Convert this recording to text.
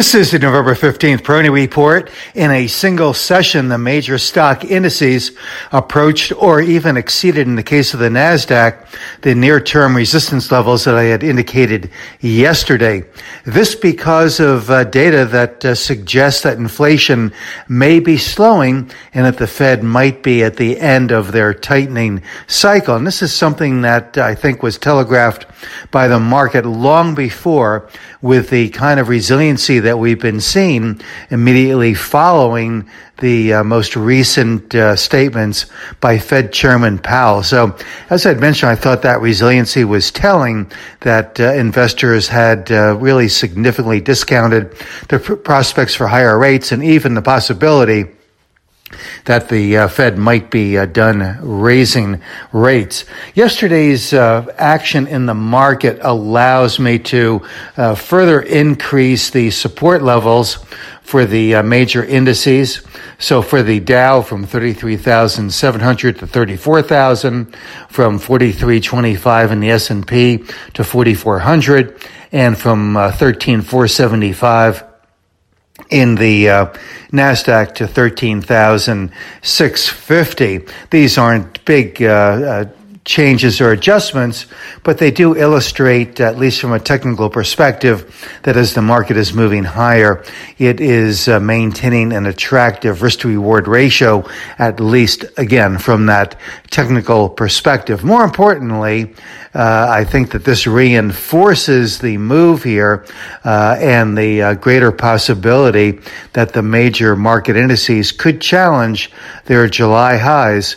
This is the November 15th Peroni Report. In a single session, the major stock indices approached or even exceeded, in the case of the NASDAQ, the near-term resistance levels that I had indicated yesterday. This because of uh, data that uh, suggests that inflation may be slowing and that the Fed might be at the end of their tightening cycle. And this is something that I think was telegraphed by the market long before with the kind of resiliency that we've been seeing immediately following the uh, most recent uh, statements by Fed Chairman Powell. So, as I'd mentioned, I thought that resiliency was telling that uh, investors had uh, really significantly discounted the pr- prospects for higher rates and even the possibility that the uh, Fed might be uh, done raising rates. Yesterday's uh, action in the market allows me to uh, further increase the support levels for the uh, major indices. So for the Dow from 33,700 to 34,000, from 4325 in the S&P to 4400, and from uh, 13,475 in the uh, Nasdaq to 13,650. These aren't big uh, uh, changes or adjustments, but they do illustrate, at least from a technical perspective, that as the market is moving higher, it is uh, maintaining an attractive risk to reward ratio, at least again from that technical perspective. More importantly, uh, I think that this reinforces the move here uh, and the uh, greater possibility that the major market indices could challenge their July highs